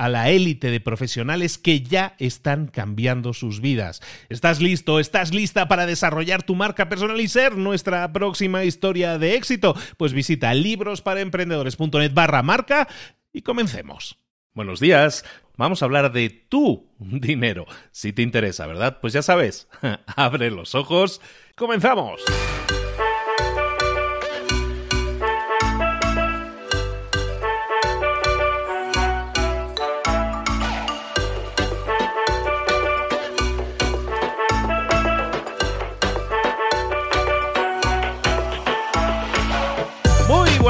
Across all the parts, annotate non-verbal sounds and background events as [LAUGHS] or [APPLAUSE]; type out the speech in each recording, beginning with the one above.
a la élite de profesionales que ya están cambiando sus vidas. ¿Estás listo? ¿Estás lista para desarrollar tu marca personal y ser nuestra próxima historia de éxito? Pues visita librosparaemprendedores.net barra marca y comencemos. Buenos días. Vamos a hablar de tu dinero. Si te interesa, ¿verdad? Pues ya sabes, [LAUGHS] abre los ojos. ¡Comenzamos!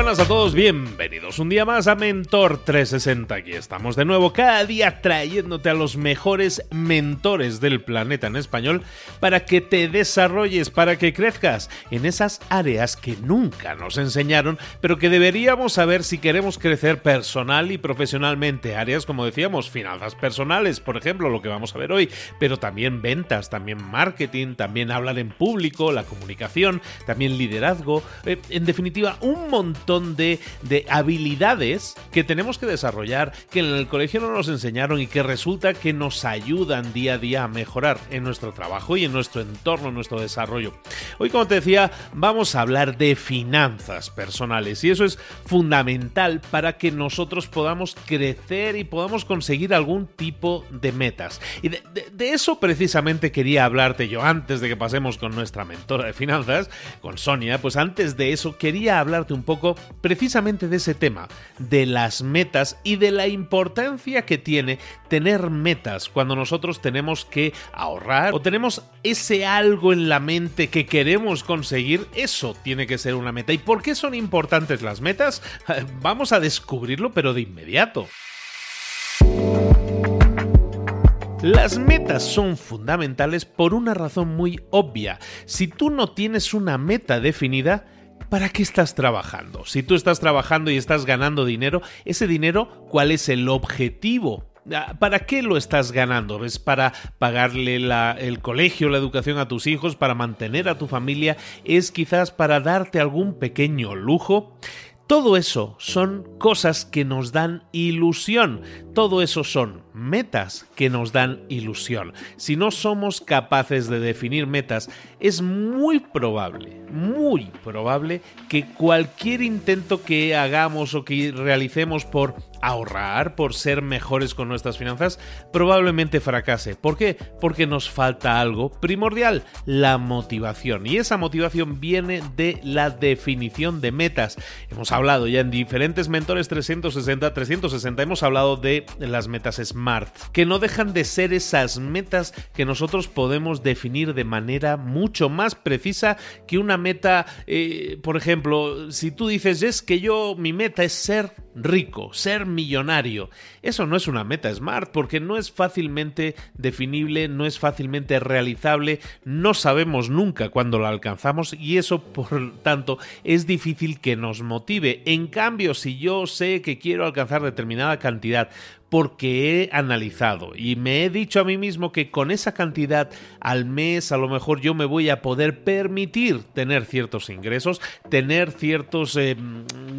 Buenas a todos, bienvenidos un día más a Mentor 360. Aquí estamos de nuevo, cada día trayéndote a los mejores mentores del planeta en español para que te desarrolles, para que crezcas en esas áreas que nunca nos enseñaron, pero que deberíamos saber si queremos crecer personal y profesionalmente. Áreas como decíamos, finanzas personales, por ejemplo, lo que vamos a ver hoy, pero también ventas, también marketing, también hablar en público, la comunicación, también liderazgo, eh, en definitiva, un montón de, de habilidades que tenemos que desarrollar, que en el colegio no nos enseñaron y que resulta que nos ayudan día a día a mejorar en nuestro trabajo y en nuestro entorno, en nuestro desarrollo. Hoy, como te decía, vamos a hablar de finanzas personales y eso es fundamental para que nosotros podamos crecer y podamos conseguir algún tipo de metas. Y de, de eso precisamente quería hablarte yo antes de que pasemos con nuestra mentora de finanzas, con Sonia, pues antes de eso quería hablarte un poco precisamente de ese tema, de las metas y de la importancia que tiene tener metas cuando nosotros tenemos que ahorrar o tenemos ese algo en la mente que queremos conseguir, eso tiene que ser una meta. ¿Y por qué son importantes las metas? [LAUGHS] Vamos a descubrirlo, pero de inmediato. Las metas son fundamentales por una razón muy obvia. Si tú no tienes una meta definida, ¿para qué estás trabajando? Si tú estás trabajando y estás ganando dinero, ese dinero, ¿cuál es el objetivo? Ah, ¿Para qué lo estás ganando? ¿Es para pagarle el colegio, la educación a tus hijos, para mantener a tu familia? ¿Es quizás para darte algún pequeño lujo? Todo eso son cosas que nos dan ilusión. Todo eso son metas que nos dan ilusión. Si no somos capaces de definir metas, es muy probable, muy probable que cualquier intento que hagamos o que realicemos por ahorrar, por ser mejores con nuestras finanzas, probablemente fracase. ¿Por qué? Porque nos falta algo primordial, la motivación. Y esa motivación viene de la definición de metas. Hemos hablado ya en diferentes mentores 360, 360, hemos hablado de las metas SMART, que no dejan de ser esas metas que nosotros podemos definir de manera mucho más precisa que una meta, eh, por ejemplo, si tú dices, es que yo, mi meta es ser rico, ser millonario. Eso no es una meta smart porque no es fácilmente definible, no es fácilmente realizable, no sabemos nunca cuándo la alcanzamos y eso por tanto es difícil que nos motive. En cambio, si yo sé que quiero alcanzar determinada cantidad, porque he analizado y me he dicho a mí mismo que con esa cantidad al mes a lo mejor yo me voy a poder permitir tener ciertos ingresos, tener ciertos eh,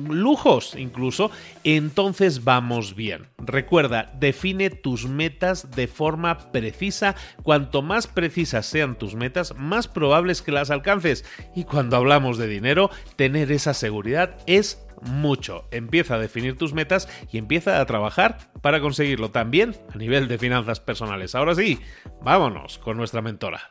lujos incluso, entonces vamos bien. Recuerda, define tus metas de forma precisa. Cuanto más precisas sean tus metas, más probable es que las alcances. Y cuando hablamos de dinero, tener esa seguridad es mucho. Empieza a definir tus metas y empieza a trabajar para conseguirlo también a nivel de finanzas personales. Ahora sí, vámonos con nuestra mentora.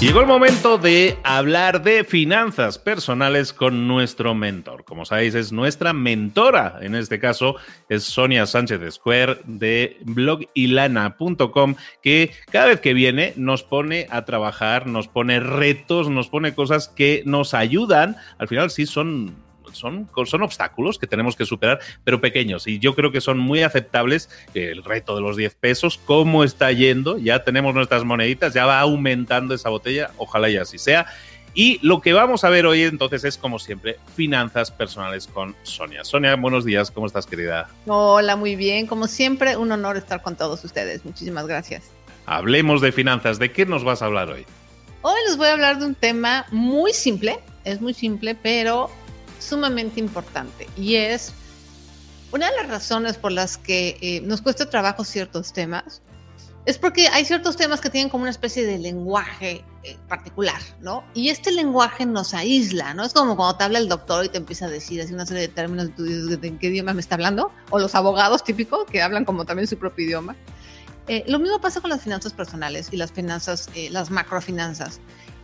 Llegó el momento de hablar de finanzas personales con nuestro mentor. Como sabéis, es nuestra mentora. En este caso es Sonia Sánchez de Square de blogilana.com, que cada vez que viene nos pone a trabajar, nos pone retos, nos pone cosas que nos ayudan. Al final sí son son, son obstáculos que tenemos que superar, pero pequeños. Y yo creo que son muy aceptables. El reto de los 10 pesos, cómo está yendo, ya tenemos nuestras moneditas, ya va aumentando esa botella, ojalá y así sea. Y lo que vamos a ver hoy entonces es, como siempre, finanzas personales con Sonia. Sonia, buenos días, ¿cómo estás, querida? Hola, muy bien. Como siempre, un honor estar con todos ustedes. Muchísimas gracias. Hablemos de finanzas. ¿De qué nos vas a hablar hoy? Hoy les voy a hablar de un tema muy simple, es muy simple, pero sumamente importante y es una de las razones por las que eh, nos cuesta trabajo ciertos temas. Es porque hay ciertos temas que tienen como una especie de lenguaje eh, particular, ¿no? Y este lenguaje nos aísla, ¿no? Es como cuando te habla el doctor y te empieza a decir así una serie de términos, tú dices, ¿en qué idioma me está hablando? O los abogados típicos que hablan como también su propio idioma. Eh, lo mismo pasa con las finanzas personales y las finanzas, las macrofinanzas.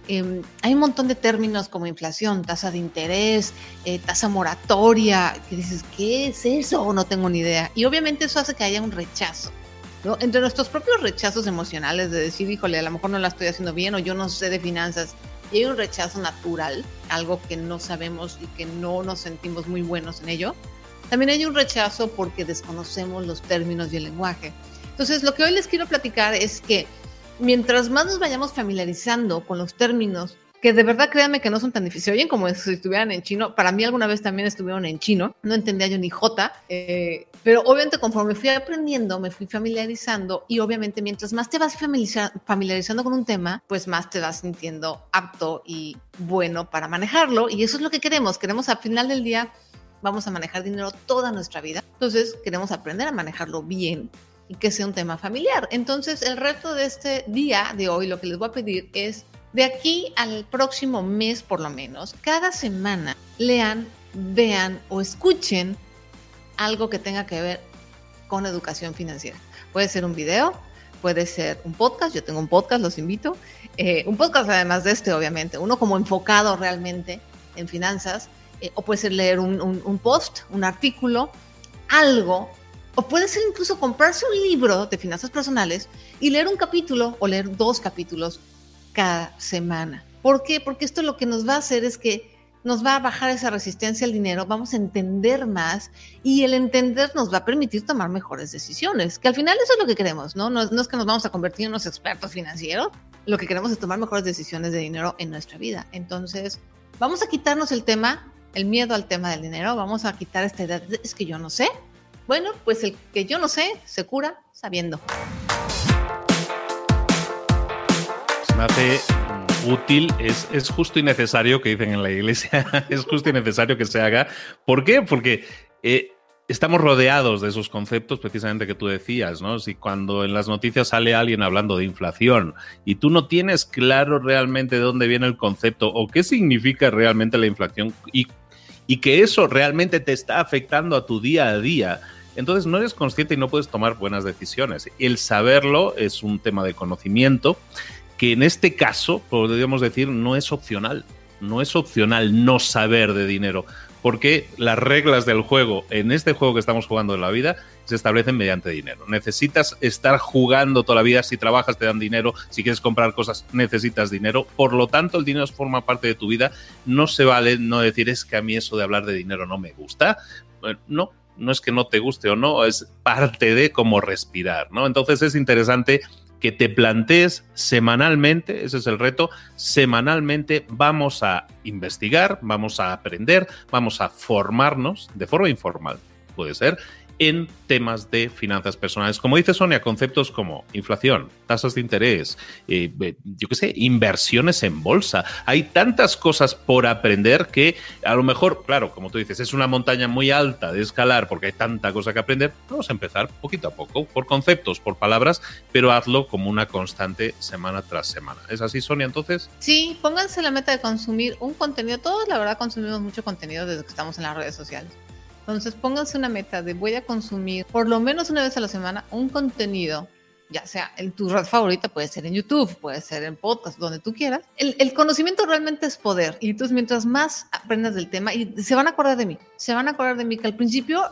Em, hay un montón de términos como inflación, tasa de interés, eh, tasa moratoria, que dices, ¿qué es eso? No tengo ni idea. Y obviamente eso hace que haya un rechazo. ¿no? Entre nuestros propios rechazos emocionales de decir, híjole, a lo mejor no la estoy haciendo bien o yo no sé de finanzas, y hay un rechazo natural, algo que no sabemos y que no nos sentimos muy buenos en ello. También hay un rechazo porque desconocemos los términos y el lenguaje. Entonces, lo que hoy les quiero platicar es que mientras más nos vayamos familiarizando con los términos, que de verdad créanme que no son tan difíciles, oyen como si estuvieran en chino, para mí alguna vez también estuvieron en chino, no entendía yo ni jota, eh, pero obviamente conforme fui aprendiendo, me fui familiarizando y obviamente mientras más te vas familiarizando con un tema, pues más te vas sintiendo apto y bueno para manejarlo y eso es lo que queremos, queremos al final del día vamos a manejar dinero toda nuestra vida, entonces queremos aprender a manejarlo bien y que sea un tema familiar. Entonces, el reto de este día de hoy, lo que les voy a pedir es, de aquí al próximo mes por lo menos, cada semana lean, vean o escuchen algo que tenga que ver con educación financiera. Puede ser un video, puede ser un podcast, yo tengo un podcast, los invito. Eh, un podcast además de este, obviamente, uno como enfocado realmente en finanzas, eh, o puede ser leer un, un post, un artículo, algo o puede ser incluso comprarse un libro de finanzas personales y leer un capítulo o leer dos capítulos cada semana. ¿Por qué? Porque esto lo que nos va a hacer es que nos va a bajar esa resistencia al dinero, vamos a entender más y el entender nos va a permitir tomar mejores decisiones, que al final eso es lo que queremos, ¿no? No, es que nos vamos a convertir en unos expertos financieros, lo que queremos es tomar mejores decisiones de dinero en nuestra vida. Entonces, vamos a quitarnos el tema, el miedo al tema del dinero, vamos a quitar esta idea, es que yo no sé, bueno, pues el que yo no sé se cura sabiendo. Me hace útil, es, es, justo y necesario que dicen en la iglesia, [LAUGHS] es justo y necesario que se haga. ¿Por qué? Porque eh, estamos rodeados de esos conceptos precisamente que tú decías, ¿no? Si cuando en las noticias sale alguien hablando de inflación y tú no tienes claro realmente de dónde viene el concepto o qué significa realmente la inflación y, y que eso realmente te está afectando a tu día a día, entonces no eres consciente y no puedes tomar buenas decisiones. El saberlo es un tema de conocimiento que en este caso, podríamos decir, no es opcional. No es opcional no saber de dinero. Porque las reglas del juego en este juego que estamos jugando en la vida se establecen mediante dinero. Necesitas estar jugando toda la vida, si trabajas te dan dinero, si quieres comprar cosas necesitas dinero, por lo tanto el dinero forma parte de tu vida, no se vale no decir es que a mí eso de hablar de dinero no me gusta, no, no es que no te guste o no, es parte de cómo respirar, ¿no? Entonces es interesante que te plantees semanalmente, ese es el reto, semanalmente vamos a investigar, vamos a aprender, vamos a formarnos de forma informal, puede ser, en temas de finanzas personales. Como dice Sonia, conceptos como inflación, tasas de interés, eh, yo qué sé, inversiones en bolsa. Hay tantas cosas por aprender que a lo mejor, claro, como tú dices, es una montaña muy alta de escalar porque hay tanta cosa que aprender. Vamos a empezar poquito a poco, por conceptos, por palabras, pero hazlo como una constante semana tras semana. ¿Es así, Sonia, entonces? Sí, pónganse la meta de consumir un contenido. Todos, la verdad, consumimos mucho contenido desde que estamos en las redes sociales. Entonces pónganse una meta de voy a consumir por lo menos una vez a la semana un contenido, ya sea en tu red favorita, puede ser en YouTube, puede ser en podcast, donde tú quieras. El, conocimiento realmente es poder y entonces mientras más aprendas del tema, y se van a acordar de mí, se van a acordar de mí que al principio,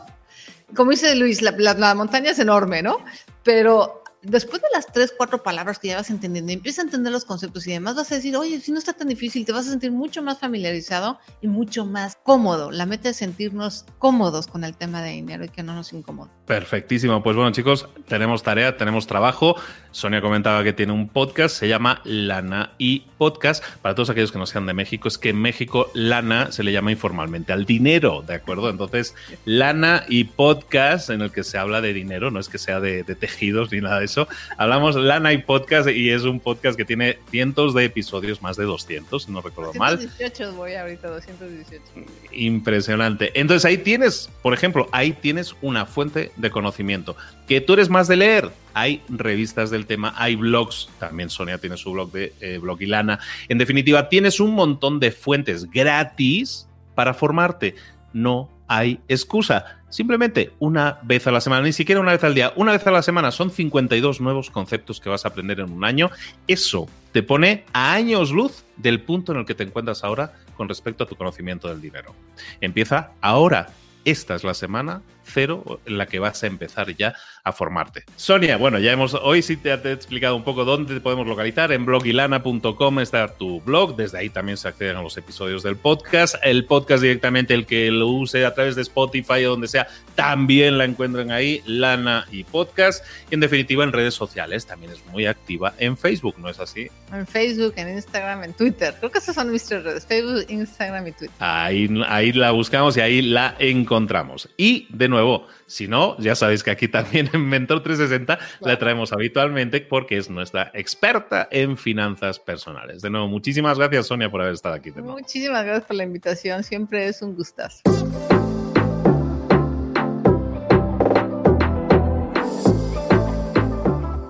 como dice Luis, la, la montaña es enorme, ¿no? Pero después de las tres, cuatro palabras que ya vas entendiendo, empieza a entender los conceptos y demás vas a decir, oye, si no está tan difícil, te vas a sentir mucho más familiarizado y mucho más cómodo. La meta es sentirnos cómodos con el tema de dinero y que no nos incomode. Perfectísimo. Pues bueno, chicos, tenemos tarea, tenemos trabajo. Sonia comentaba que tiene un podcast, se llama Lana y Podcast. Para todos aquellos que no sean de México, es que en México Lana se le llama informalmente al dinero, ¿de acuerdo? Entonces, Lana y Podcast, en el que se habla de dinero, no es que sea de, de tejidos ni nada de eso Hablamos Lana y Podcast y es un podcast que tiene cientos de episodios, más de 200, no recuerdo mal. 218 voy ahorita, 218. Impresionante. Entonces ahí tienes, por ejemplo, ahí tienes una fuente de conocimiento. Que tú eres más de leer, hay revistas del tema, hay blogs, también Sonia tiene su blog de eh, blog y Lana. En definitiva, tienes un montón de fuentes gratis para formarte. No hay excusa. Simplemente una vez a la semana, ni siquiera una vez al día, una vez a la semana son 52 nuevos conceptos que vas a aprender en un año. Eso te pone a años luz del punto en el que te encuentras ahora con respecto a tu conocimiento del dinero. Empieza ahora. Esta es la semana cero en la que vas a empezar ya a formarte. Sonia, bueno, ya hemos, hoy sí te, he explicado un poco dónde te podemos localizar. En blogilana.com está tu blog, desde ahí también se acceden a los episodios del podcast. El podcast directamente, el que lo use a través de Spotify o donde sea, también la encuentran ahí, Lana y Podcast. Y en definitiva, en redes sociales, también es muy activa en Facebook, ¿no es así? En Facebook, en Instagram, en Twitter. Creo que esas son nuestras redes, Facebook, Instagram y Twitter. Ahí, ahí la buscamos y ahí la encontramos. Y de nuevo, si no, ya sabéis que aquí también en Mentor 360 la traemos habitualmente porque es nuestra experta en finanzas personales. De nuevo, muchísimas gracias Sonia por haber estado aquí. Muchísimas gracias por la invitación, siempre es un gustazo.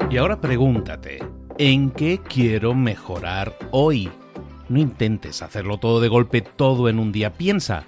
Y ahora pregúntate, ¿en qué quiero mejorar hoy? No intentes hacerlo todo de golpe, todo en un día. Piensa,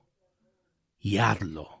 y hazlo.